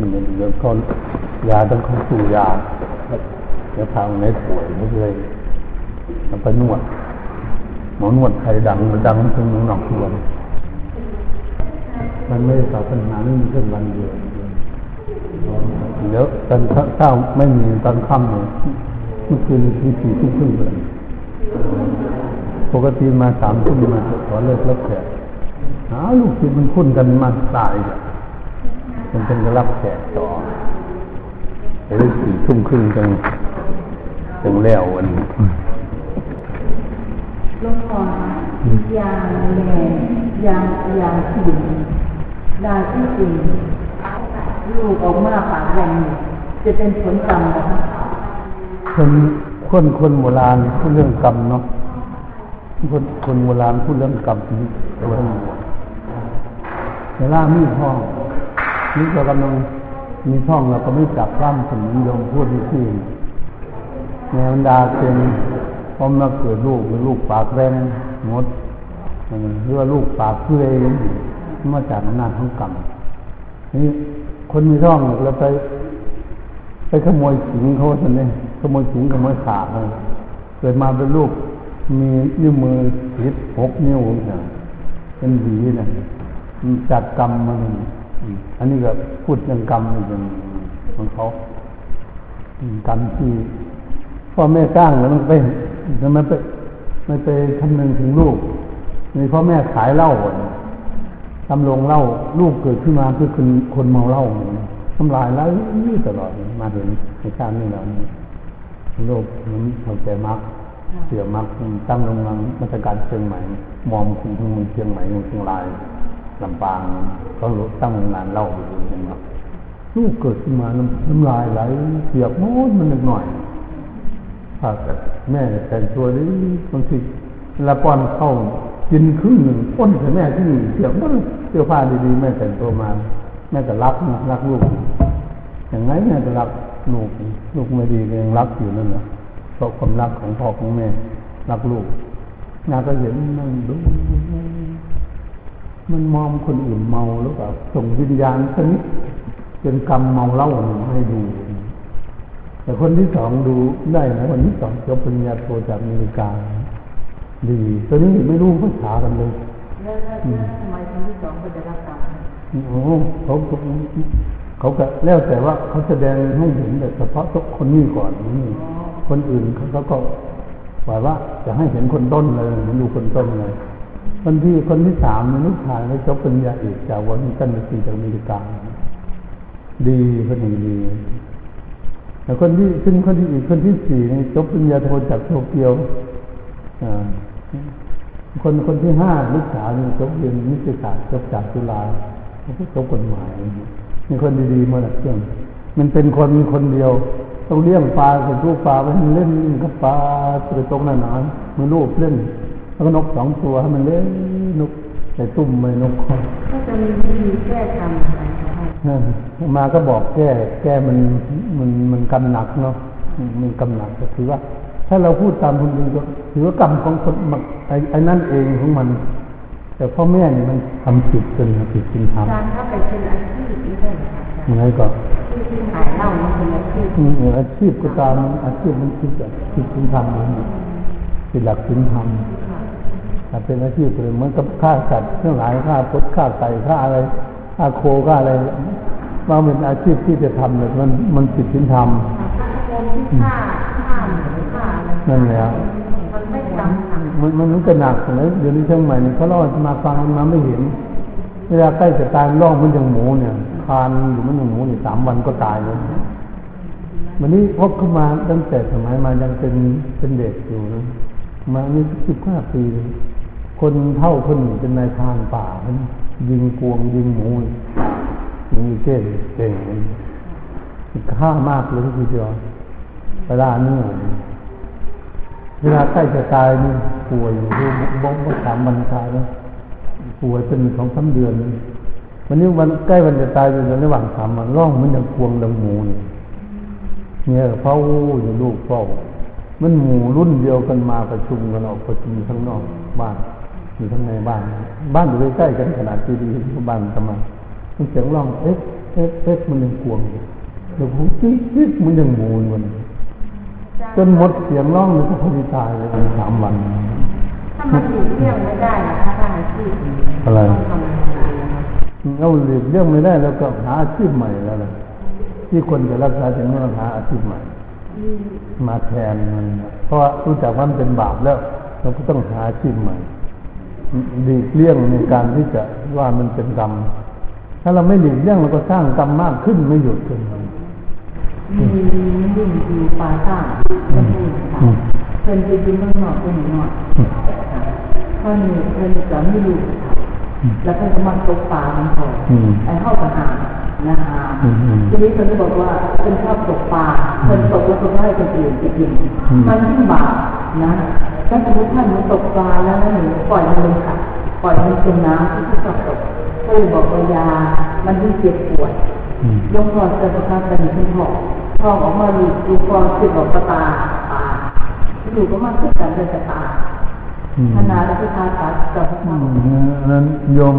คุณเดี๋ยวเขายาต้องเข้าสู่ยาแล้วทางไหนป่วยไม่เลยไปนวดหมอนวดใครดังมันดังถึงหนอกตัวมันไม่ตอบปัญหาไม่มีเรื่องวันเดียวเดี๋ยวตอนเช้าไม่มีตอนค่ำเลยเมื่อคืนที่สี่ทุ่มครึ่งเลยปกติมาสามทุ่มมาขอเลิกรับแขกหาลูกศิษย์มันคุ้นกันมาตาย มันเป็นจะรับแขกต่อไปได้สี่ทุ่มครึ่งจังจังแล้ววันนี้ลงคอยางแหลมยางยางถิ่นดาที่จริงลูกออกมาปากแหงจะเป็นผลกรรมนะคะคนคนคนโบราณพูดเรื่องกรรมเนาะคนคนโบราณพูดเรื่องกรรมนี้ตัวนี้เวลามีท้อง นี่ก็กำลังมีท้องเราก็ไม่จับร่ำสมุนยมพูดที่ที่แนวดาเป็นพอมาเกิดลูกเป็นลูกปากแรงงดหรือว่าลูกปากเพื่อยมาจากอำนาจของกรรมนี่คนมีท้องเราไป ไปขโมยสิงเขาท่านนี่ขโมยสิงขโมยขาเขาเกิดมาเป็นลูกมีนิ้วมือผิดหกนิ้วเนี่ยเป็นหวีนะจัดกรรมมัน อันนี้ก็พูดเรื่องกรรมอย่างของเขากรรมที่พ่อแม่สร้างแล้วมันไปทำไมไปไม่ไปคำนึงถึงลูกมีพ่อแม่ขายเหล้าทำโรงเหล้าลูกเกิดขึ้นมาคือคนคนเมาเหล้าทำลายแล้วยี่ตลอดมาถึงในชาตินี้แล้วโลกมันเข้าใจมักเสื่อมมักตั้งโรงงานมาตรการเชียงใหม่มองถึงเมืองเชียงใหม่เมืองเชียงราย ลำปางเขาตั้งโรงงานเล้าอยู่เชียงใหมลูกเกิดขึ้นมาน้ำลายไหลเสียบโน้นมันหนึ่งหน่อยถ้าแต่แม่แต่งตัวนี้บางทีละป้อนเข้ากินครึ่งหนึ่งป้นแต่แม่ที่เสียบมันเสื้อผ้าดีๆแม่แต่งตัวมา แม่ก็รักนะรักลูกอย่างไงแม่ก็รักลูกลูกไม่ดียังรักอยู่นั่นแหละเพราะความรักของพ่อของแม่รักลูกงานก็เห็นนั่งดู มันมองคนอื่นเมาหรือเปล่าส่งวิญญาณชนิดเป็นกรรมเมาเหล้าให้ดู แต่คนที่สองดูได้นะคนที่สองจบปริญญาโทจากอเมริกาดีตอนนี้ไม่รู้ภาษากันเลยแล้วทำไมคนที่สองก็จะรับกรรมโอ้เขาเขาก็แล้วแต่ว่าเขาแสดงให้เห็นแต่เฉพาะทุกคนนี้ก่อนนี่คนอื่นเขาก็ว่าว่าจะให้เห็นคนต้นเลยเห็นดูคนต้นเลย คนที่คนที่สามในลูกชายเขาจบปริญญาเอกจากวอชิงตันดีซีจากอเมริกา ดีคนหนึ่งดีแต่คนที่ขึ้นคนที่อีกคนที่สี่นี่จบปริญญาโทจากโตเกียวคนคนที่ห้าลูกสาวนี่จบเรียนนิติศาสตร์จบจากจุฬาจบกฎหมายมีคนดีๆมาหลักเรื่องมันเป็นคนคนเดียวต้องเลี้ยงปลาเป็นลูกปลาไว้เล่นกับปลาตัวตรงนั้นหนามันลูกเล่น แล้วก็นกสองตัวให้มันเล่นนกใส่ตุ้มไปนกก็จะมีวิธีแก้กรรมอะไรให้มาก็บอกแก้ แก้มันมันมันกำหนักเนาะมันกำหนักก็คือว่า ถ้าเราพูดตามคนจริงก็ถือว่ากรรมของคนมันไอ้ไอ้นั่นเองของมัน แต่พ่อแม่นี่มันทำผิดจนผิดจริงทการถ้าไปเป็นอาชีพนี่ได้ไหมคะำยังไงก็ที่ที่ขายเหล้านี่เป็นอาชีพอืมอาชีพก็ตามอาชีพมันผิดอะผิดจริงทำเลยผิดหลักจริงทำ ถ้าเป็นอาชีพเลยเหมือนกับฆ่าสัตว์ทั้งหลายฆ่าพดฆ่าไก่ฆ่าอะไรฆ่าโคฆ่าอะไรว่าเป็นอาชีพที่จะทำเนี่ยมันมันผิดจริงทำคนที่ฆ่าฆ่าหมูฆ่าอะไรนั่นแหละมันไม่กรรมหนักมันมันมันก็หนักเลยเดี๋ยวนี้เชียงใหม่นี่เขาเล่ามาฟังมาไม่เห็นเวลาใกล้จะตายร้องมันอย่างหมูเนี่ยคานอยู่มันอย่างหมูนี่สามวันก็ตายเลยวันนี้พบเข้ามาตั้งแต่สมัยมายังเป็นเป็นเด็กอยู่นะมานี่สิบห้าปีเลย คนเท่าคนหนึ่งเป็นนายทานป่ามันยิงกวงยิงหมูยิงเก่งเก่งฆ่ามากเลยทีเดียวเวลานี้เวลาใกล้จะตายนี่ป่วยอยู่ที่บ้องบ้สามวันตายแล้วป่วยเป็นสองสาเดือนวันนี้วันใกล้วันจะตายอยู่ในระหว่างสามวันร้องมันยังควงดังหมูนี่เนี่ยเฝ้าอยู่ลูกเฝ้ามันหมู่รุ่นเดียวกันมาประชุมกันออกประชุมข้างนอกบ้าน อยู่ข้างในบ้าน บ้านอยู่ใกล้ๆกันขนาดที่ดีที่บ้านทำไมมันเสียงร้องเอ๊ะเอ๊ะเอ๊ะมันยังกวงเดี๋ยวผมจิ๊กจิ๊กมันยังมูนมันจนหมดเสียงร้องเลยก็พอดีตายเลยสามวันถ้ามันหลีกเลี่ยงไม่ได้นะคะถ้าอาชีพอะไรต้องทำอะไรนะคะเราหลีกเลี่ยงไม่ได้แล้วก็หาอาชีพใหม่แล้วล่ะที่คนจะรักษาถึงต้องหาอาชีพใหม่ มาแทนมันนะเพราะว่ารู้จักว่ามันเป็นบาปแล้ว เราก็ต้องหาอาชีพใหม่ หลีกเลี่ยงในการที่จะว่ามันเป็นกรรม ถ้าเราไม่หลีกเลี่ยงเราก็สร้างกรรมมากขึ้นไม่หยุดขึ้นมียิ่งอยู่ป่าต่างก็มีค่ะเพิ่นไปอยู่เมืองนอกเป็นหน่อยเพิ่นเพิ่นจะไม่รู้ค่ะแล้วเพิ่นก็มาตกปลามันพออืมไอ้เข้ากับหานะคะอืมอืมทีนี้เพิ่นก็บอกว่าเพิ่นชอบตกปลาเพิ่นตกแล้วเพิ่นก็ให้คนอื่นไปกินอืมมันยิ่งบาปนะ ถ้าสมมติท่านหนูตกปลาแล้วนะหนูปล่อยมันเลยค่ะ ปล่อยมันจมน้ำที่ที่ชอบตกก็เลยบอกว่ายา มันยิ่งเจ็บปวดอืมยงพอเจอประการเป็นขึ้นหอกทองออกมาดูดูพอสิบออกตาตาตาดูก็มาขึ้นกันเป็นตาอืมขนาดแล้วที่ตาตัดกับพระอืเจ้ามนั้นโยม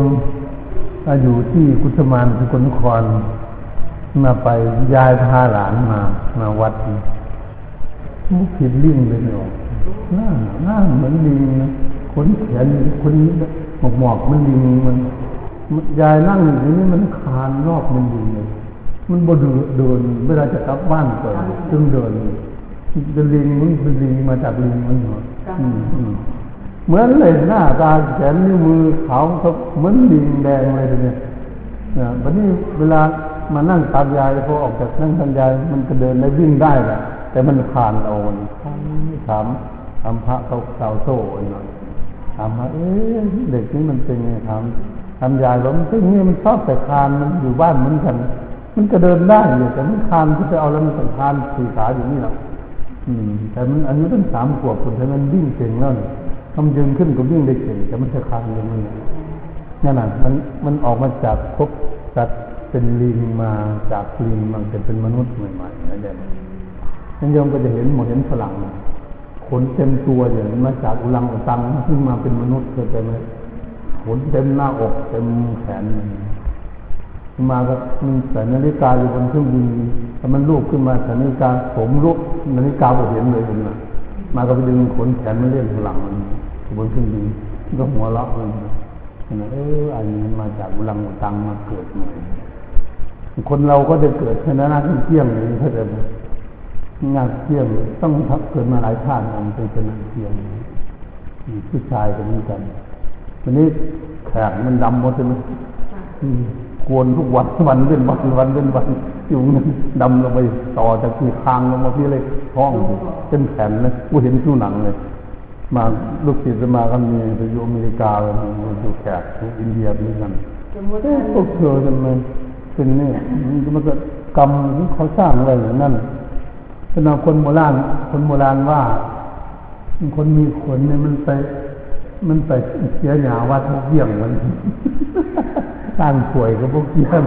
อยู่ที่กุศมานสกลนครมาไปยายพาหลานมามาวัดมุกผิดลิงเลยเนาะ หน้าหน้าเหมือนลิงนะขนแขนคนหมอกหมอกๆมันลิงมันมันยายนั่งอยู่นี่มันคานรอบมันลิงเลยมันบ่เดินเดินเวลาจะกลับบ้านก่อนจึงเดินเป็นลิงมันเป็นลิงมาจากลิงมันเหรออืมอืมเหมือนเลยหน้าตาแขนนิ้วมือขาวเขาเหมือนลิงแดงเลยทีเนี่ยนะวันนี้เวลามานั่งตามยายพอออกจากนั่งตามยายมันก็เดินได้วิ่งได้แหละแต่มันคลานเอามัน ถามถามพระเขาสาวโซ่หน่อยถามว่าเอ๊ะเด็กนี้มันเป็นไงถามถามยายว่ามันเป็นไงมันชอบแต่คานมันอยู่บ้านเหมือนกัน มันก็เดินได้อยู่แต่มันคานที่ไปเอาแล้วมันคานสี่ขาอยู่นี่หรอกแต่มันอันนี้ตั้งสามขวบคนแต่มันวิ่งเก่งแล้วนี่ทำยืนขึ้นก็วิ่งได้เก่งแต่มันจะคานอย่างนี้นั่นน่ะมันมันออกมาจากภพสัตว์เป็นลิงมาจากลิงมันเป็นเป็นมนุษย์ใหม่ๆนะเด็ก โยมก็จะเห็นหมดเห็นฝรั่งขนเต็มตัวอย่างนี้มาจากอุลังอุตังขึ้นมาเป็นมนุษย์เคยเป็นไหมขนเต็มหน้าอกเต็มแขนมาก็มันใส่นาฬิกาอยู่บนเครื่องบินแต่มันลูกขึ้นมาใส่นาฬิกาผมลุกนาฬิกาก็เห็นเลยเห็นไหมาก็ไปดึงขนแขนมาเล่นฝรั่งมันบนเครื่องบินก็หัวเราะมันเห็นเอออันนี้มาจากอุลังอุตังมาเกิดใหม่คนเราก็จะเกิดแค่นั้นนะเที่ยงอย่างนี้เข้าใจไหม งานเที่ยงต้องทักเกิดมาหลายชาติมันเป็นเป็นงานเที่ยงอืมผู้ชายก็เหมือนกันวันนี้แขกมันดำหมดเลยนะอืมกวนทุกวันวันเป็นวันวันเป็นวันอยู่นั่นดำลงไปต่อจากที่คางลงมาพี่เลยท้องเป็นแผ่นเลยกูเห็นผิวหนังเลย มาลูกศิษย์มาก็มีไปอยู่อเมริกาเลยมาอยู่แขกอยู่อินเดียด้วยกันสมมติเอ๊ะพวกเธอทำไมเป็นเนี่ยมันก็กรรมที่เขาสร้างอะไรอย่างนั้น ขณะคนโบราณคนโบราณว่า คนมีขนเนี่ยมันไปมันไปเสียหยาวัดพวกเยี่ยงมันร่างป่วยกับพวกเยี่ยง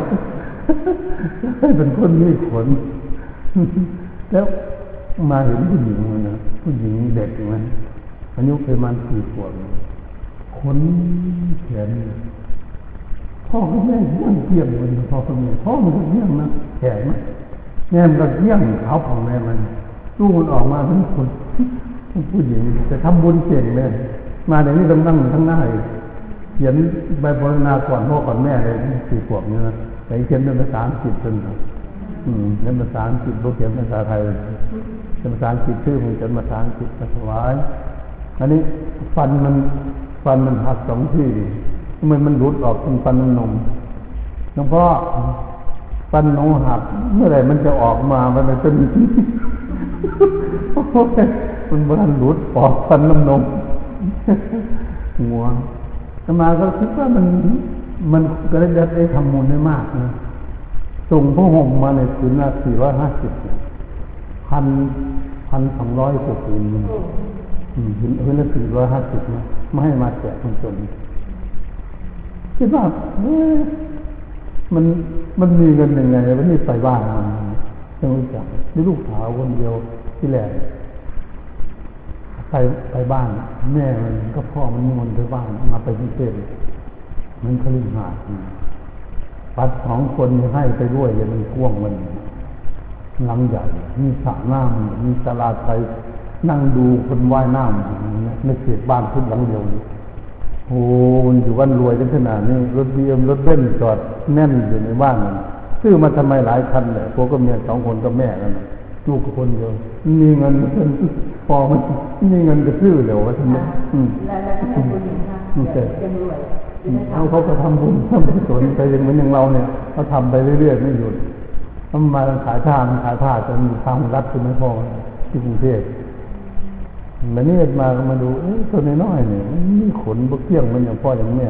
เป็นคนมีขนแล้วมาเห็นผู้หญิงมันนะผู้หญิงเด็กมันอายุประมาณสี่ขวบขนแขนพ่อกับแม่เยี่ยงเกี่ยงมันพ่อกับแม่พ่อมันเยี่ยงนะแข็งนะ แม่มันก็เยี่ยงเขาของแม่มันลูกมันออกมาเป็นคนผู้หญิงแต่ทำบุญเก่งเลยมาเดี๋ยวนี้ต้องนั่งทั้งหน้าเลยเขียนใบปรณาก่อนพ่อก่อนแม่เลยสี่ขวบเนี่ยนะแต่เขียนเป็นภาษาอังกฤษจนอืมเขียนภาษาอังกฤษโบเขียนภาษาไทยเป็นภาษาอังกฤษชื่อมันเขียนภาษาอังกฤษมาถวายอันนี้ฟันมันฟันมันหักสองที่ทำไมมันหลุดออกเป็นฟันนมหลวงพ่อ ฟันนมหักเมื่อไหร่มันจะออกมา มันเป็นมันมันหลุดออกฟันน้ำนมหัวสมาก็คิดว่ามันมันก็ได้ได้ทำมูลได้มากนะส่งพระห่มมาในคืนละสี่ร้อยห้าสิบพันพันสองร้อยกว่าคืนมันอืมคืนละสี่ร้อยห้าสิบนะไม่ให้มาแจกคนจนคิดว่า มันมันมีเงินยังไงมันนี่ไปบ้านมันยังรู้จักนี่ลูกสาวคนเดียวที่แหลกไปไปบ้าน แม่มันก็พ่อมันนิมนไปบ้านมาไปพิเศษมันคลิงหาดปัดสองคนให้ไปด้วยอย่ามันกว้างมันหลังใหญ่มีสระน้ำมีตลาดไทยนั่งดูคนว่ายน้ำในเขตบ้านขึ้นหลังเดียวนี้ โอ้มันอยู่วันรวยกันขนาดนี้รถเบียมรถเบนซ์จอดแน่นอยู่ในบ้านมันซื้อมาทำไมหลายคันเลยพวกก็เมียสองคนก็แม่กันลูกกับคนเดียวมีเงินพอมันมีเงินก็ซื้อเดี๋ยวว่าทำไมอืมแล้วแล้วก็ให้คนหนึ่งค่ะยังรวยเขาเขาก็ทำบุญทำกุศลไปอย่างเหมือนอย่างเราเนี่ยเขาทำไปเรื่อยๆไม่หยุดทำมาขายท่าขายผ้าจนทางรัฐคุณไม่พอที่กรุงเทพ แบบนี้มาก็มาดูเอ้ตัวน้อยๆเนี่ยมันมีขนบกเกี้ยงมันอย่างพ่ออย่างแม่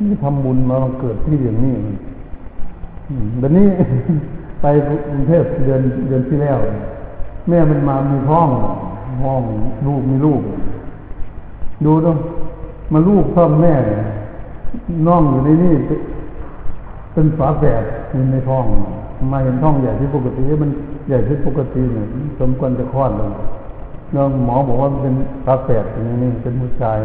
นี่ทำบุญมาเกิดที่อย่างนี้แบบนี้ไปกรุงเทพเดือนเดือนที่แล้ว แม่มันมามีห้องห้องลูกมีลูก ดูต้องมาลูกพ่อแม่น้องอยู่ในนี่เป็นฝาแฝดอยู่ในท้อง มาเห็นท้องใหญ่ที่ปกติมันใหญ่ที่ปกติเนี่ยสมควรจะคลอดเลย น้องหมอบอกว่าเป็นฝาแฝดอย่างนี้เป็นผู้ชาย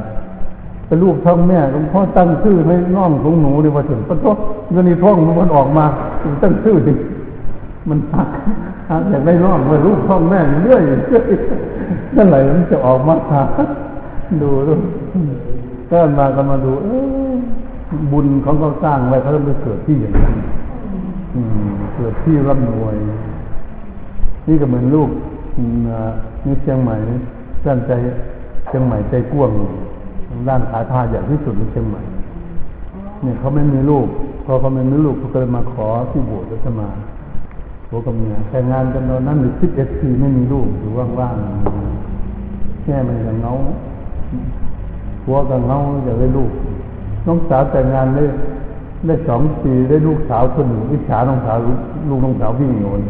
เป็นลูกท้องแม่หลวงพ่อตั้งชื่อให้น้องของหนูในวันถึงปะโตเงินในท้องมันออกมาตั้งชื่อดิมันหักหักอยากได้น้องมาลูกท้องแม่เรื่อยๆนั่นไหลมันจะออกมาหาดูดูก็มาก็มาดู เออบุญของเขาสร้างไว้เขาต้องไปเกิดที่อย่างนั้นเกิดที่ร่ำรวย นี่ก็เหมือนลูก นี่เชียงใหม่ด้านใจเชียงใหม่ใจกว้างด้านขาทาใหญ่ที่สุดในเชียงใหม่ เนี่ยเขาไม่มีลูกพอเขาไม่มีลูกเขาก็เลยมาขอที่โบสถ์จะมาหัวกับเมียแต่งานกันตอนนั้นหรือสิบเอ็ดปีไม่มีลูกอยู่ว่างๆแค่มันยังเงาหัวกับเงาอยากได้ลูก น้องสาวแต่งงานได้ได้สองปีได้ลูกสาวคนหนึ่งวิชาน้องสาวลูกน้องสาวพี่โยน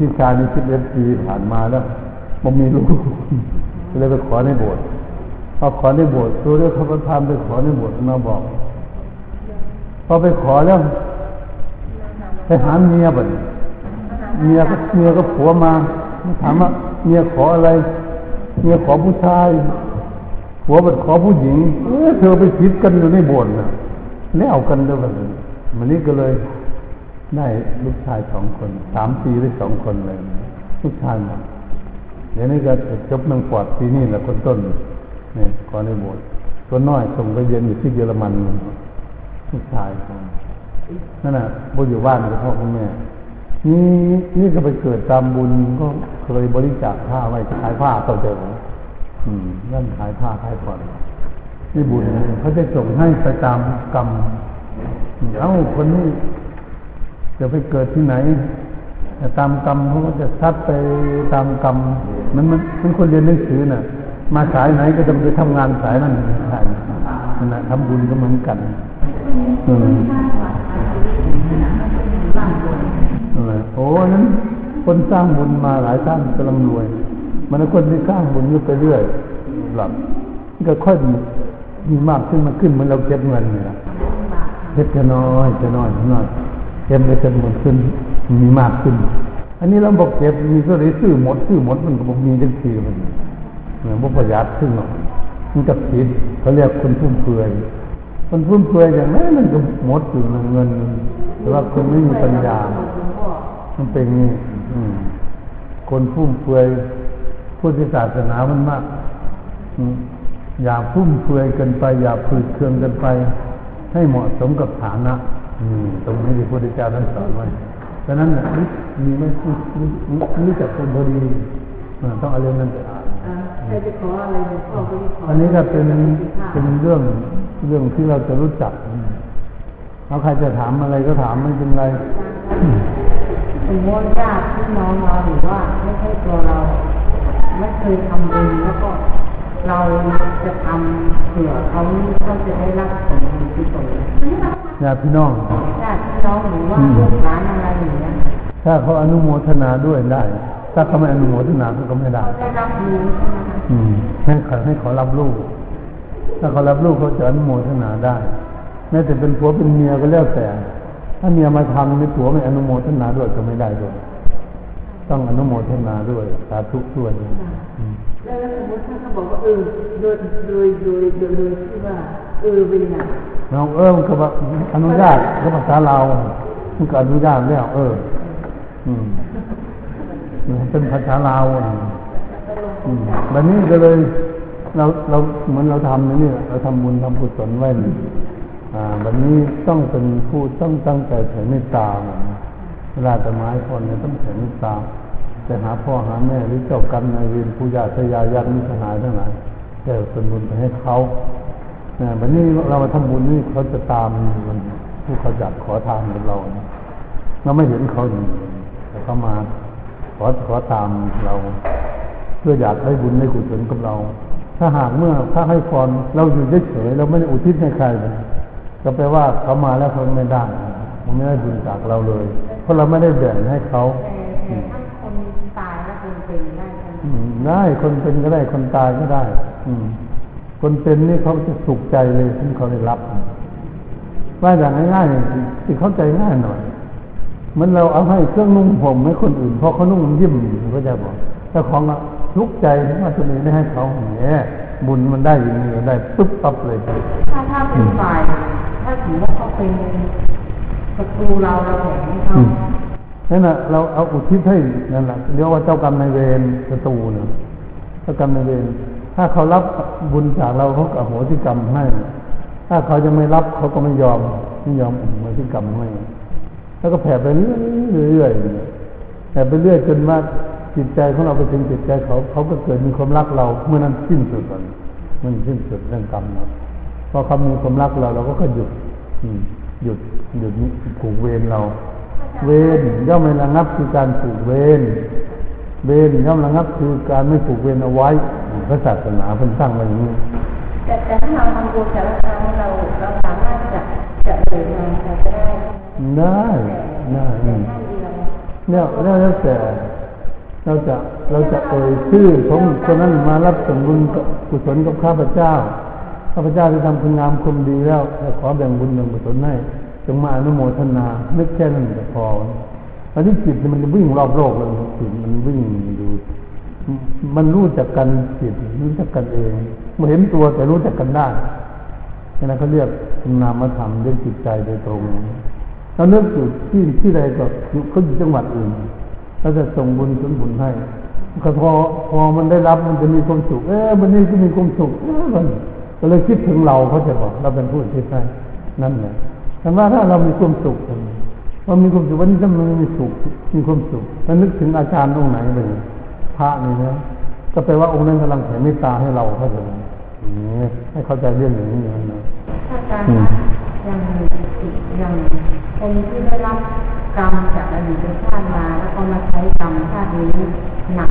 พี่ชายนี่สิบเอ็ดปีผ่านมาแล้ว ผมันมีลูกเลยไปขอในโบสถ์พอขอในโบสถ์ตัวเรื่องพระประธานไปขอในโบสถ์มาบอก พอไปขอแล้วไปหาเมียบ่นเมียก็เมียก็ผัวมาถามว่าเมียขออะไร เมียขอผู้ชายผัวบัดขอผู้หญิง เออเธอไปคิดกันอยู่ในโบสถ์นะแล้วเอากันด้วยกันมันนี้ก็เลยได้ลูกชายสองคนสามปีได้สองคนเลย ลูกชายมา เดี๋ยวนี้ก็จบนังปอดปีนี้แหละคนต้นเนี่ยขอในโบสถ์ตัวน้อยส่งไปเรียนอยู่ที่เยอรมันลูกชายนั่นน่ะบุญอยู่บ้านกับพ่อคุณแม่นี่นี่ก็ไปเกิดตามบุญก็เคยบริจาคผ้าไว้ขายผ้าต่อเดิมอืมนั่นขายผ้าขายผ่อนนี่บุญเขาจะส่งให้ไปตามกรรมเอ้าคนนี้จะไปเกิดที่ไหน แต่ตามกรรมเขาก็จะซัดไปตามกรรมมันมันมันคนเรียนหนังสือน่ะ มาสายไหนก็จะไปทำงานสายนั้นใช่นั่นแหละทำบุญก็เหมือนกันอืมโอ้นั้นคนสร้างบุญมาหลายท่านก็ร่ำรวย มันคนที่สร้างบุญอยู่ไปเรื่อยหลับก็ค่อยมีมากขึ้นมาขึ้นเหมือนเราเก็บเงินเนี่ยเก็บจะน้อยจะน้อยจะน้อยเก็บไปจนหมดขึ้น มีมากขึ้น อันนี้เราบอกเก็บมีก็เลยซื้อหมดซื้อหมดมันก็บอกมีจังทีมันเหมือนบุประหยัดขึ้นหน่อยมันกับผิดเขาเรียกคนฟุ่มเฟือยคนฟุ่มเฟือยอย่างนั้นมันก็หมดอยู่เงินแต่ว่าคนไม่มีปัญญา มันเป็นงี้คนฟุ่มเฟือยพุทธศาสนามันมากอย่าฟุ่มเฟือยกันไป อย่าฝืดเคืองกันไป ให้เหมาะสมกับฐานะตรงนี้ที่พระพุทธเจ้าท่านสอนไว้ ดังนั้นมีไม่รู้จักคนพอดีต้องเอาเรื่องนั้นไปอ่านใครจะขออะไรหลวงพ่อก็ขออันนี้ก็เป็นเป็นเรื่องเรื่องที่เราจะรู้จักเอาใครจะถามอะไรก็ถามไม่เป็นไรสมมติญาติพี่น้องเราหรือว่าไม่ใช่ตัวเรา ไม่เคยทำบุญแล้วก็เราจะทำเผื่อเขาเขาจะได้รับผลบุญที่ตน ญาติพี่น้องญาติพี่น้องหรือว่าลูกหลานอะไรอย่างเงี้ยถ้าเขาอนุโมทนาด้วยได้ ถ้าเขาไม่อนุโมทนาเขาก็ไม่ได้เขาได้รับรู้ใช่ไหมคะอืมให้เขาให้เขารับลูกถ้าเขารับลูกเขาจะอนุโมทนาได้แม้แต่เป็นผัวเป็นเมียก็แล้วแต่ ถ้าเมียมาทำไม่ผัวไม่อนุโมทนาด้วยก็ไม่ได้ด้วยต้องอนุโมทนาด้วยสาธุด้วยอืมแล้วสมมติถ้าเขาบอกว่าเออโดยโดยโดยโดยโดยที่ว่า เออเป็นไงน้องเอิ้มก็บออนุญาตก็ภาษาเรามันก็อนุญาตแล้ว เออ อืมเป็นภาษาลาวอืมแบบนี้ก็เลย เราเราเหมือนเราทำนี่เราทำบุญทำกุศลไว้อ่าแบบนี้ต้องเป็นผู้ต้องตั้งใจแผ่เมตตาเวลาจะไม้คนเนี่ยต้องแผ่เมตตาจะหาพ่อหาแม่หรือเจ้ากรรมนายเวรผู้ญาติญาญาติมิตรหายทั้งหลายแผ่ส่วนบุญไปให้เขา นี่ยแบบนี้เรามาทำบุญนี่เขาจะตามมันผู้เขาอยากขอทานกับเราเราไม่เห็นเขาอย่างแต่เขามาขอขอตามเรา เพื่ออยากให้บุญให้กุศลกับเรา ถ้าหากเมื่อถ้าให้พรเราอยู่เฉยๆเราไม่ได้อุทิศให้ใครเลยก็แปลว่าเขามาแล้วเขาไม่ได้เขาไม่ได้บุญจากเราเลย เพราะเราไม่ได้แบ่งให้เขาแต่ถ้าคนตายแล้วคนเป็นได้ใช่ไหมอืมได้คนเป็นก็ได้คนตายก็ได้ อืม คนเป็นนี่เขาจะสุขใจเลยที่เขาได้รับว่าอย่างง่ายๆที่เข้าใจง่ายหน่อยเหมันเราเอาให้เครื่องนุ่งห่มให้คนอื่นเพราะเขานุ่งมันยิ้มก็จะบอกแต่ของอะทุกข์ใจว่าตัวเองได้ให้เขาแหมบุญมันได้อย่างนี้ได้ปุ๊บปั๊บเลย ถ้าถ้าเป็นฝ่ายถ้าถือว่าเขาเป็นศัตรูเราเราแผ่ให้เขาอืมนั่นน่ะเราเอาอุทิศให้นั่นแหละเรียกว่าเจ้ากรรมนายเวรศัตรูเนะเจ้ากรรมนายเวร ถ้าเขารับบุญจากเราเขาก็โหสิกรรมให้ ถ้าเขาจะไม่รับเขาก็ไม่ยอมไม่ยอมอโหสิกรรมให้ แล้วก็แผ่ไปเรื่อยๆเรื่อยแผ่ไปเรื่อยจนว่าจิตใจของเราไปถึงจิตใจเขาเขาก็เกิดมีความรักเราเมื่อนั้นสิ้นสุดมันมันสิ้นสุดเรื่องกรรมเนาพอเขามีความรักเราเราก็ก็หยุดหยุดหยุดผูกเวรเรา เวรย่อมไม่ระงับคือการผูกเวรเวรย่อมระงับคือการไม่ผูกเวรเอาไว้ พระศาสนาเพิ่นตั้งไว้อย่างนี้แต่แต่ถ้าเราทำบุญแต่ละครั้งเราเราสามารถจะจะเอ่ยนามใครก็ได้ได้ได้อืมท่านเดียวเนี่ยแล้วแล้วแต่เราจะเราจะเอ่ยชื่อของคนนั้นมารับส่วนบุญกับกุศลกับข้าพเจ้าข้าพเจ้าที่ทำคุณงามความดีแล้วจะขอแบ่งบุญแบ่งกุศลให้จงมาอนุโมทนานึกแค่นั้นก็พออันนี้จิตมันวิ่งรอบโลกเลยจิตมันวิ่งอยู่ มันรู้จักกันจิตรู้จักกันเองไม่เห็นตัวแต่รู้จักกันได้ฉะนั้นเขาเรียกนามธรรมเรื่องจิตใจโดยตรงเราเนึกอยู่ที่ที่ใดก็อยู่เขาอยู่จังหวัดอื่นเราจะส่งบุญส่วนบุญให้ก็พอพอมันได้รับมันจะมีความสุข เอ๊ะวันนี้ก็มีความสุขเอ๊ะมันก็เลยคิดถึงเราเขาจะบอกเราเป็นผู้ที่ให้นั่นแหละแต่ว่าถ้าเรามีความสุขเรามีความสุขวันนี้ถ้ามันมีสุขมีความสุขแล้วนึกถึงอาจารย์ตรงไหนเลย พระนี่นะก็แปลว่าองค์นั้นกำลังแผ่เมตตาให้เราเขาจะให้เข้าใจเรื่องอย่างนี้นะถ้าการนะยังยังคนที่ได้รับกรรมจากอดีตชาติมาแล้วก็มาใช้กรรมชาตินี้หนัก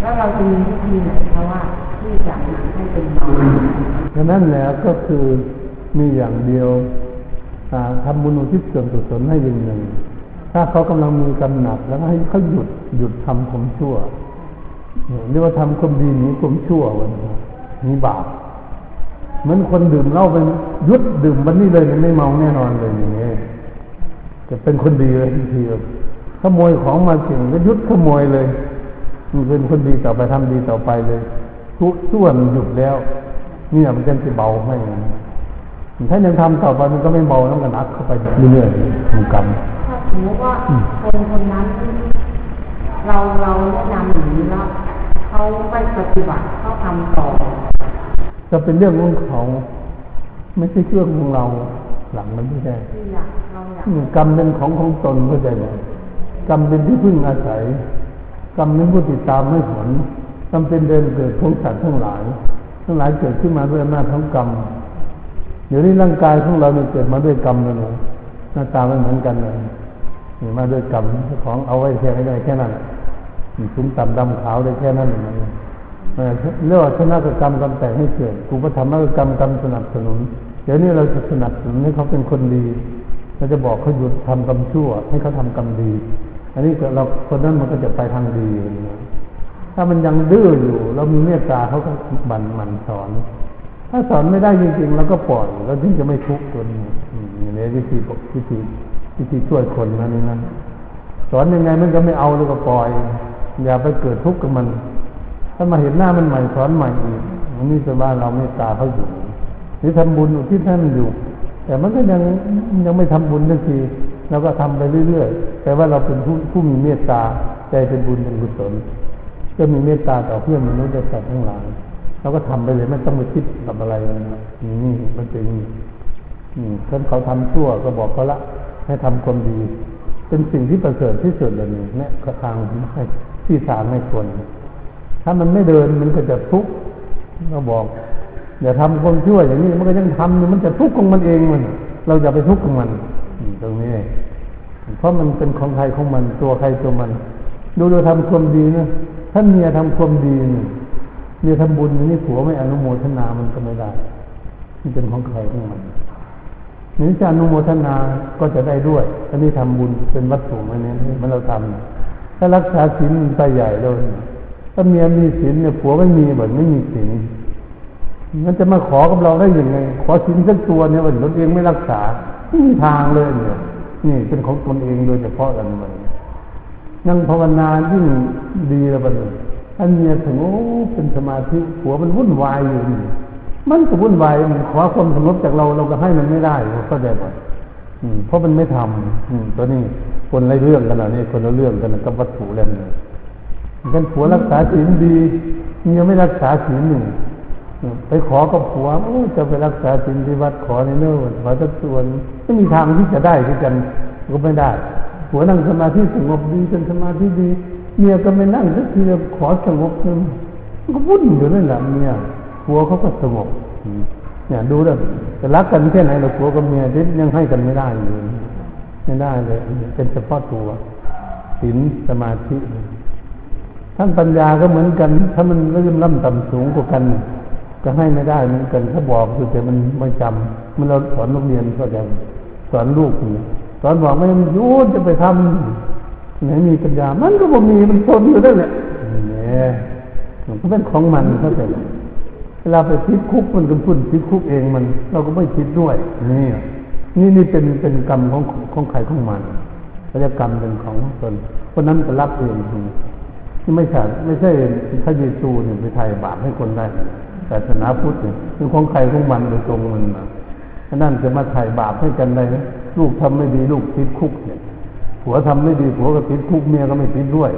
แล้วเราจะมีวิธีไหนเพราะว่าที่จะหนักให้เป็นเบาดังนั้นแหละก็คือมีอย่างเดียวอ่าทำบุญอุทิศส่วนกุศลให้อย่างหนึ่ง ถ้าเขากำลังมีกำหนักแล้วให้เขาหยุดหยุดทำความชั่วเรียกว่าทำความดีหนีความชั่ววันนี้มีบาปเหมือนคนดื่มเหล้าไปหยุดดื่มวันนี้เลยไม่เมาแน่นอนเลยอย่างนี้จะเป็นคนดีเลยทีเดียวขโมยของมาเก่งก็หยุดขโมยเลยมันเป็นคนดีต่อไปทำดีต่อไปเลยทุกส่วนหยุดแล้วเนี่ยมันจะเบาให้ถ้ายังทำต่อไปมันก็ไม่เบาต้องกันอักเข้าไปเรื่อยๆมันกรรมถ้า สมมติว่าคนคนนั้น เราเราแนะนำอย่างนี้แล้วเขาไปปฏิบัติเขาทำต่อจะเป็นเรื่องของเขา ไม่ใช่เรื่องของเราหลังมันไม่ใช่ที่อยากเราอยากอืมกรรมเป็นของของตนเข้าใจไหมกรรมเป็นที่พึ่งอาศัยกรรมเป็นผู้ติดตามให้ผลกรรมเป็นเดินเกิดของสัตว์ทั้งหลายทั้งหลายเกิดขึ้นมาด้วยอำนาจของกรรมเดี๋ยวนี้ร่างกายของเราเนี่ยเกิดมาด้วยกรรมเลยนะหน้าตาไม่เหมือนกันเลยนี่ มาด้วยกรรมของเอาไว้แค่ไหนแค่นั้นสูงต่ำดำขาวได้แค่นั้นเองเออเรียกว่าชนะกรรมกรรมแต่งให้เกิดกูก็ทำให้กรรมกรรมสนับสนุน เดี๋ยวนี้เราจะสนับสนุนให้เขาเป็นคนดีเราจะบอกเขาหยุดทำกรรมชั่ว ให้เขาทำกรรมดี อันนี้เราคนนั้นมันก็จะไปทางดีนะถ้ามันยังดื้ออยู่ เรามีเมตตาเขาก็บันมันสอน ถ้าสอนไม่ได้จริงๆเราก็ปล่อยเราถึงจะไม่ทุกข์ตัวนี้อืมอย่างนี้วิธีบอกวิธี วิธีช่วยคนนะนี่นะสอนยังไงมันก็ไม่เอาแล้วก็ปล่อย อย่าไปเกิดทุกข์กับมัน ถ้ามาเห็นหน้ามันใหม่สอนใหม่อีกอันนี้จะว่าเราเมตตาเขาอยู่หรือทำบุญอุที่ท่านอยู่ แต่มันก็ยังยังไม่ทำบุญทันทีแล้วก็ทำไปเรื่อยๆแต่ว่าเราเป็นผู้ผู้มีเมตตาใจเป็นบุญเป็นกุศลก็มีเมตตาต่อเพื่อนมนุษย์และสัตว์ทั้งหลายเราก็ทำไปเลยไม่ต้องไปคิดกับอะไรนะนี่มันเป็นท่านเขาทำชั่วก็บอกเขาละ ให้ทำความดี เป็นสิ่งที่ประเสริฐที่สุดเลยนี่เนี่ยทางที่สามไม่ควรถ้ามันไม่เดินมันก็จะทุกข์เราบอกอย่าทำความชั่วอย่างนี้มันก็ยังทำมันจะทุกข์ของมันเองมัน เราอย่าไปทุกข์กับมันตรงนี้เพราะมันเป็นของใครของมันตัวใครตัวมัน ดูเราทำความดีนะท่านเมียทำความดีเนี่ยเมียทำบุญอย่างนี่ผัวไม่อนุโมทนามันก็ไม่ได้มันเป็นของใครของมัน หนี่จะอนุโมทนาก็จะได้ด้วยอันนี้ทำบุญเป็นวัตถุมันเนี่ยมันเราทำถ้ารักษาศีลไปใหญ่เลยถ้าเมียมีศีลเนี่ยผัวไม่มีเหมือนไม่มีศีลมันจะมาขอกับเราได้ยังไง ขอศีลสักตัวเนี่ยวันตนเองไม่รักษาไม่มีทางเลยเนี่ย นี่เป็นของตนเองโดยเฉพาะกันเลยนั่งภาวนายิ่งดีแล้วบันอันเมียถึงโอ้เป็นสมาธิผัวมันวุ่นวายอยู่นี่ มันก็วุ่นวายมันขอความสงบจากเราเราก็ให้มันไม่ได้เข้าใจป่ะเพราะมันไม่ทำตัวนี้คนละเรื่องกันเหรอนี่คนละเรื่องกันกับวัตถุเรื่องนี้กันผัวรักษาศีลดีเมียไม่รักษาศีลหนึ่งไปขอกับผัวจะไปรักษาศีลที่วัดขอในเนื้อขอสักส่วนไม่มีทางที่จะได้ที่กันก็ไม่ได้ผัวนั่งสมาธิสงบดีเป็นสมาธิดี เมียก็ไม่นั่งสักทีขอสงบนึงก็วุ่นอยู่นั่นแหละเมีย ผัวเขาก็สงบเนี่ยดูแล้วจะรักกันแค่ไหนเราผัวกับเมียที่ยังให้กันไม่ได้อยู่ไม่ได้เลย เป็นเฉพาะตัวศีลสมาธิทั้งปัญญาก็เหมือนกัน ถ้ามันเริ่มล่ำต่ำสูงกว่ากัน ก็ให้ไม่ได้เหมือนกัน ถ้าบอกคือแต่มันไม่จำมันเราสอนโรงเรียนก็จะสอนลูกสอนบอกไม่ยูจะไปทำไหนมีปัญญา มันก็บ่มีมันทนอยู่ได้แหละเนี่ยมันก็เป็นของมันเข้าใจ เวลาไปพิดคุกมันก็พุ่นพิดคุกเองมัน เราก็ไม่คิดด้วย นี่นี่นี่เป็นเป็นกรรมของของใครของมันเขาจกรรมเป็นของตนคนนั้นก็รับเองที่ไม่ใช่ไม่ใช่พระเยซูเนี่ยไปไถ่บาปให้คนได้ศาสนาพุทธเนี่ยคือของใครของมันโดยตรงมันนะนั่นจะมาไถ่บาปให้กันได้ไหมลูกทำไม่ดีลูกติดคุกเนี่ยผัวทำไม่ดีผัวก็ติดคุกเมียก็ไม่ติดด้วย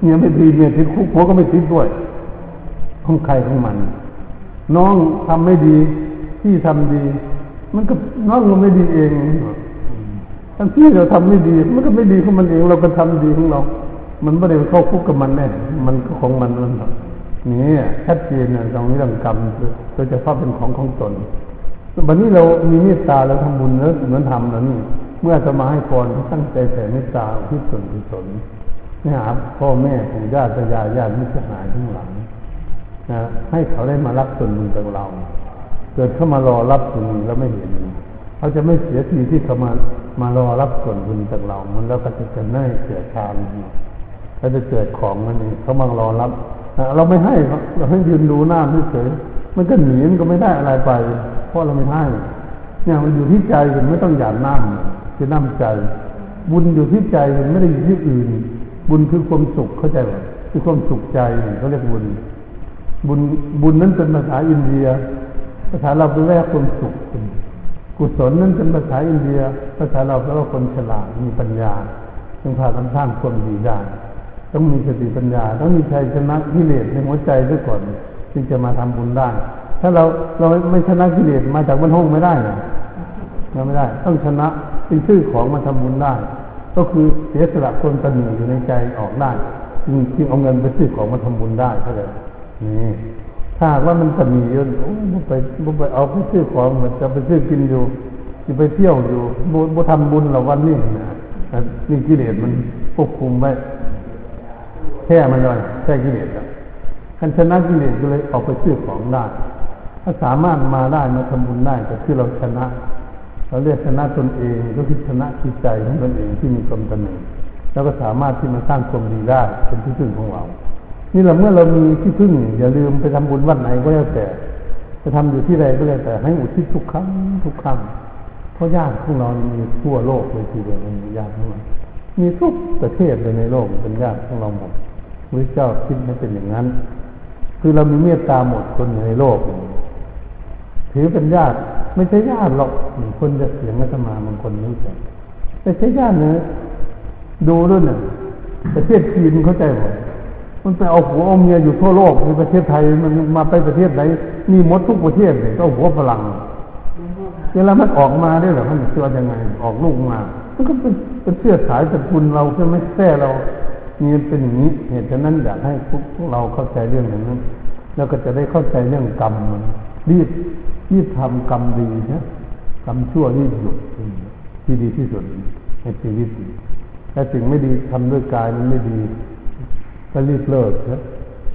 เมียไม่ดีเมียติดคุกผัวก็ไม่ติดด้วยของใครของมัน น้องทำไม่ดีพี่ทำดี มันก็น้องมันไม่ดีเองทั้งที่เราทำไม่ดี มันก็ไม่ดีของมันเอง เราก็ทำดีของเรา มันไม่ได้เข้าคุกกับมันแน่มันก็ของมันนั่นแหละนี่ชัดเจนนะตรงนี้เรื่องกรรมโดยเฉพาะเป็นของของตนวันนี้เรามีเมตตาเราทำบุญแล้วเหมือนทำแล้วนี่เมื่อสมาให้พรตั้งใจแผ่เมตตาที่ส่วนกุศลนี่ครับพ่อแม่ปู่ย่าตายายญาติมิตรหายทั้งหลัง นะให้เขาได้มารับส่วนบุญจากเรา เกิดเข้ามารอรับส่วนบุญแล้วไม่เห็นเขาจะไม่เสียทีที่เขามามารอรับส่วนบุญจากเรา มันแล้วก็จะเกิดได้เกิดทานเขาจะเกิดของมันเองเขามารอรับเราไม่ให้เราให้ยืนดูหน้าเฉยมันก็หนีมันก็ไม่ได้อะไรไป เพราะเราไม่ให้เนี่ยมันอยู่ที่ใจมันไม่ต้องหยาดน้ำคือน้ำใจ บุญอยู่ที่ใจมันไม่ได้อยู่ที่อื่น บุญคือความสุขเข้าใจไหมคือความสุขใจเขาเรียกบุญ บุญบุญนั้นเป็นภาษาอินเดีย ภาษาเราแปลว่าความสุขกุศลนั้นเป็นภาษาอินเดีย ภาษาเราแปลว่าคนฉลาดมีปัญญาจึงพากันสร้างความดีได้ต้องมีสติปัญญา ต้องมีชัยชนะกิเลสในหัวใจด้วยก่อนจึงจะมาทำบุญได้ถ้าเราเราไม่ชนะกิเลสมาจากบนห้องไม่ได้เราไม่ได้ ต้องชนะเป็นชื่อของมาทำบุญได้ ก็คือเสียสละคนตนีอยู่ในใจออกได้จึงจึงเอาเงินไปซื้อของมาทำบุญได้เท่าไหร่ นี่ถ้าว่ามันตนีเยอะโอ้ไปมันไปเอาไปซื้อของมันจะไปซื้อกินอยู่จะไปเที่ยวอยู่บ่ทำบุญหรอวันนี้นะนี่กิเลสมันควบคุมไว้แค่มันเลยแค่กิเลสแล้วคันชนะกิเลสก็เลยออกไปซื้อของได้ถ้าสามารถมาได้มาทำบุญได้ก็คือเราชนะ เราเรียกชนะตนเองก็คือชนะจิตใจของตนเองที่มีความตนเองแล้วก็สามารถที่มาสร้างความดีได้เป็นที่พึ่งของเรา นี่แหละเมื่อเรามีที่พึ่ง อย่าลืมไปทำบุญวัดไหนก็แล้วแต่ จะทำอยู่ที่ใดก็แล้วแต่ ให้อุทิศทุกครั้งทุกครั้งเพราะญาติของเรามีทั่วโลกเลยทีเดียวมีญาติของเรามีทุกประเทศเลยในโลกเป็นญาติของเราหมดพระเจ้าคิดไม่เป็นอย่างนั้น คือเรามีเมตตาหมดคนในโลก ถือเป็นญาติ ไม่ใช่ญาติหรอกคนจะเสียงอาตมาบางคนไม่ใช่แต่ใช้ญาติเนื้อดูด้วยเนี่ยประเทศจีนเข้าใจหมด มันไปเอาหัวเอาเมียอยู่ทั่วโลกในประเทศไทยมันมาไปประเทศไหนนี่มดทุกประเทศเลยก็หัวฝรั่งเวลามันออกมาได้หรอมันเชื่อยังไง ออกลูกมามันก็เป็นเป็นเชื่อสายสกุลเราใช่ไหมแท้เรานี่เป็นอย่างนี้เหตุฉะนั้นอยากให้พวกเราเข้าใจเรื่องอย่างนั้น แล้วก็จะได้เข้าใจเรื่องกรรมมันรีบรีบทำกรรมดีนะกรรมชั่วรีบหยุดที่ดีที่สุดในชีวิตแต่สิ่งไม่ดีทำด้วยกายมันไม่ดี ก็รีบเลิกนะ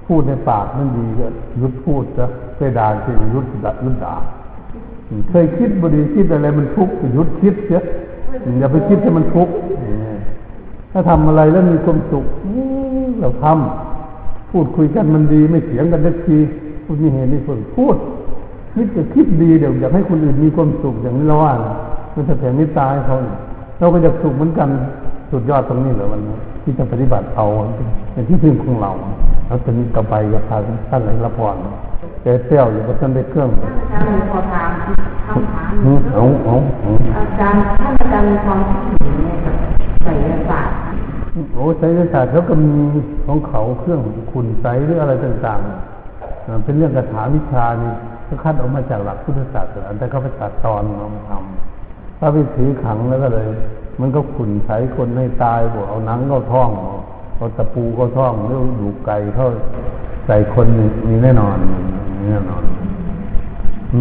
พูดในปากมันดีก็หยุดพูดจะเคยด่าสิ่หยุดด่าหยุดด่าเคยคิดบดีคิดอะไรมันทุกข์ก็หยุดคิดเสียอย่าไปคิดให้มันทุกข์ถ้าทำอะไรแล้วมีความสุขเราทำพูดคุยกันมันดีไม่เสียงกันสักทีพูดมีเหตุมีผลพูดคิดจะคิดดีเดี๋ยวอยากให้คนอื่นมีความสุขอย่างนี้เราว่ามันจะแผ่เมตตาให้เขาเราก็อยากสุขเหมือนกันสุดยอดตรงนี้เหรอวันนี้ ที่จะปฏิบัติเอาเป็นที่พึ่งของเราแล้วจะมีกระไปกับพาท่านไหนละพรแต่เตี้ยวอยู่กับท่านได้เครื่องอาจารย์ขอถามคำถามเอาเอาเอาอาจารย์ท่านอาจารย์มีความคิดเห็นในกับไสยศาสตร์โอ้ไสยศาสตร์เขาก็มีของเขาเครื่องขุนไสหรืออะไรต่างๆเป็นเรื่องคาถาวิชานี่ก็คัดออกมาจากหลักพุทธศาสนาแต่เขาไปตัดตอนมาทำ ถ้าไปถือขังแล้วก็เลย มันก็ขุนไสคนให้ตายบอกเอาหนังก็ท่องเอาตะปูก็ท่องหรือดูไก่เข้าใส่คนมีแน่นอนมีแน่นอน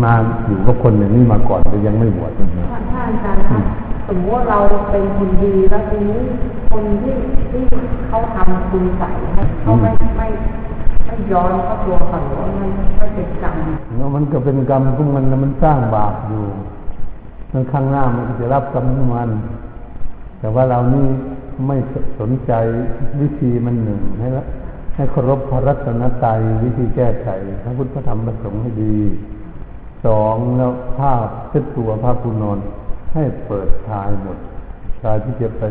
มาอยู่กับคนอย่างนี้มาก่อนแต่ยังไม่บวชนะถ้าอาจารย์ครับสมมติว่าเราเป็นคนดีแล้วทีนี้คนที่ที่เขาทำคุณใส่ให้เขาไม่ไม่ไม่ย้อนเข้าตัวเขาหรือว่าไม่ไม่เป็นกรรมแล้วมันก็เป็นกรรมของมันแล้วมันสร้างบาปอยู่ มันข้างหน้ามันจะรับกรรมมัน แต่ว่าเรานี่ไม่สนใจวิธีมันหนึ่งให้ละให้เคารพพระรัตนตรัยวิธีแก้ไขพระพุทธธรรมประสงค์ให้ดี สองแล้วผ้าเช็ดตัวผ้าปูนอน ให้เปิดทายหมดชายที่จะไป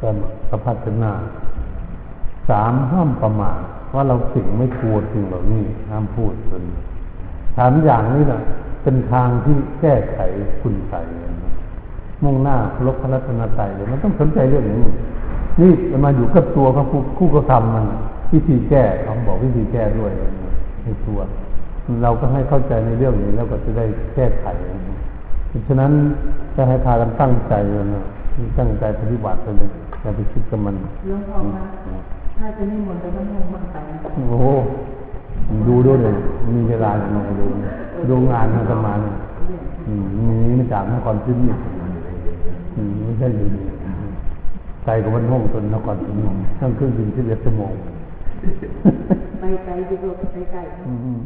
กันประพัฒนาสามห้ามประมาทว่าเราสิ่งไม่ควรสิ่งเหล่านี้ห้ามพูดจนสามอย่างนี้แหละ เป็นทางที่แก้ไขคุณใส่มุ่งหน้าลบพระรัตนตรัยเลยมันต้องสนใจเรื่องนี้ นี่มาอยู่กับตัวเขาคู่คู่กระทำมันวิธีแก้เขาบอกวิธีแก้ด้วยในตัว เราก็ให้เข้าใจในเรื่องนี้แล้วก็จะได้แก้ไขฉะนั้นจะให้พากันตั้งใจเลยนะตั้งใจปฏิบัติเลยอย่าไปคิดกับมันหลวงพ่อคะถ้าจะนิมนต์ไปต้องมุ่งมั่นไปโอ้โห ดูด้วยเลยมีเวลาอย่างไรดูดูงานอาตมาเนี่ยอืมมีมาจากนครพิจิตรอืมไม่ใช่อยู่ดีไกลกว่าวันห้องจนนครพิจิตรทั้งเครื่องบินที่เอ็ดชั่วโมงไปไกลดีกว่าไปไกลอืม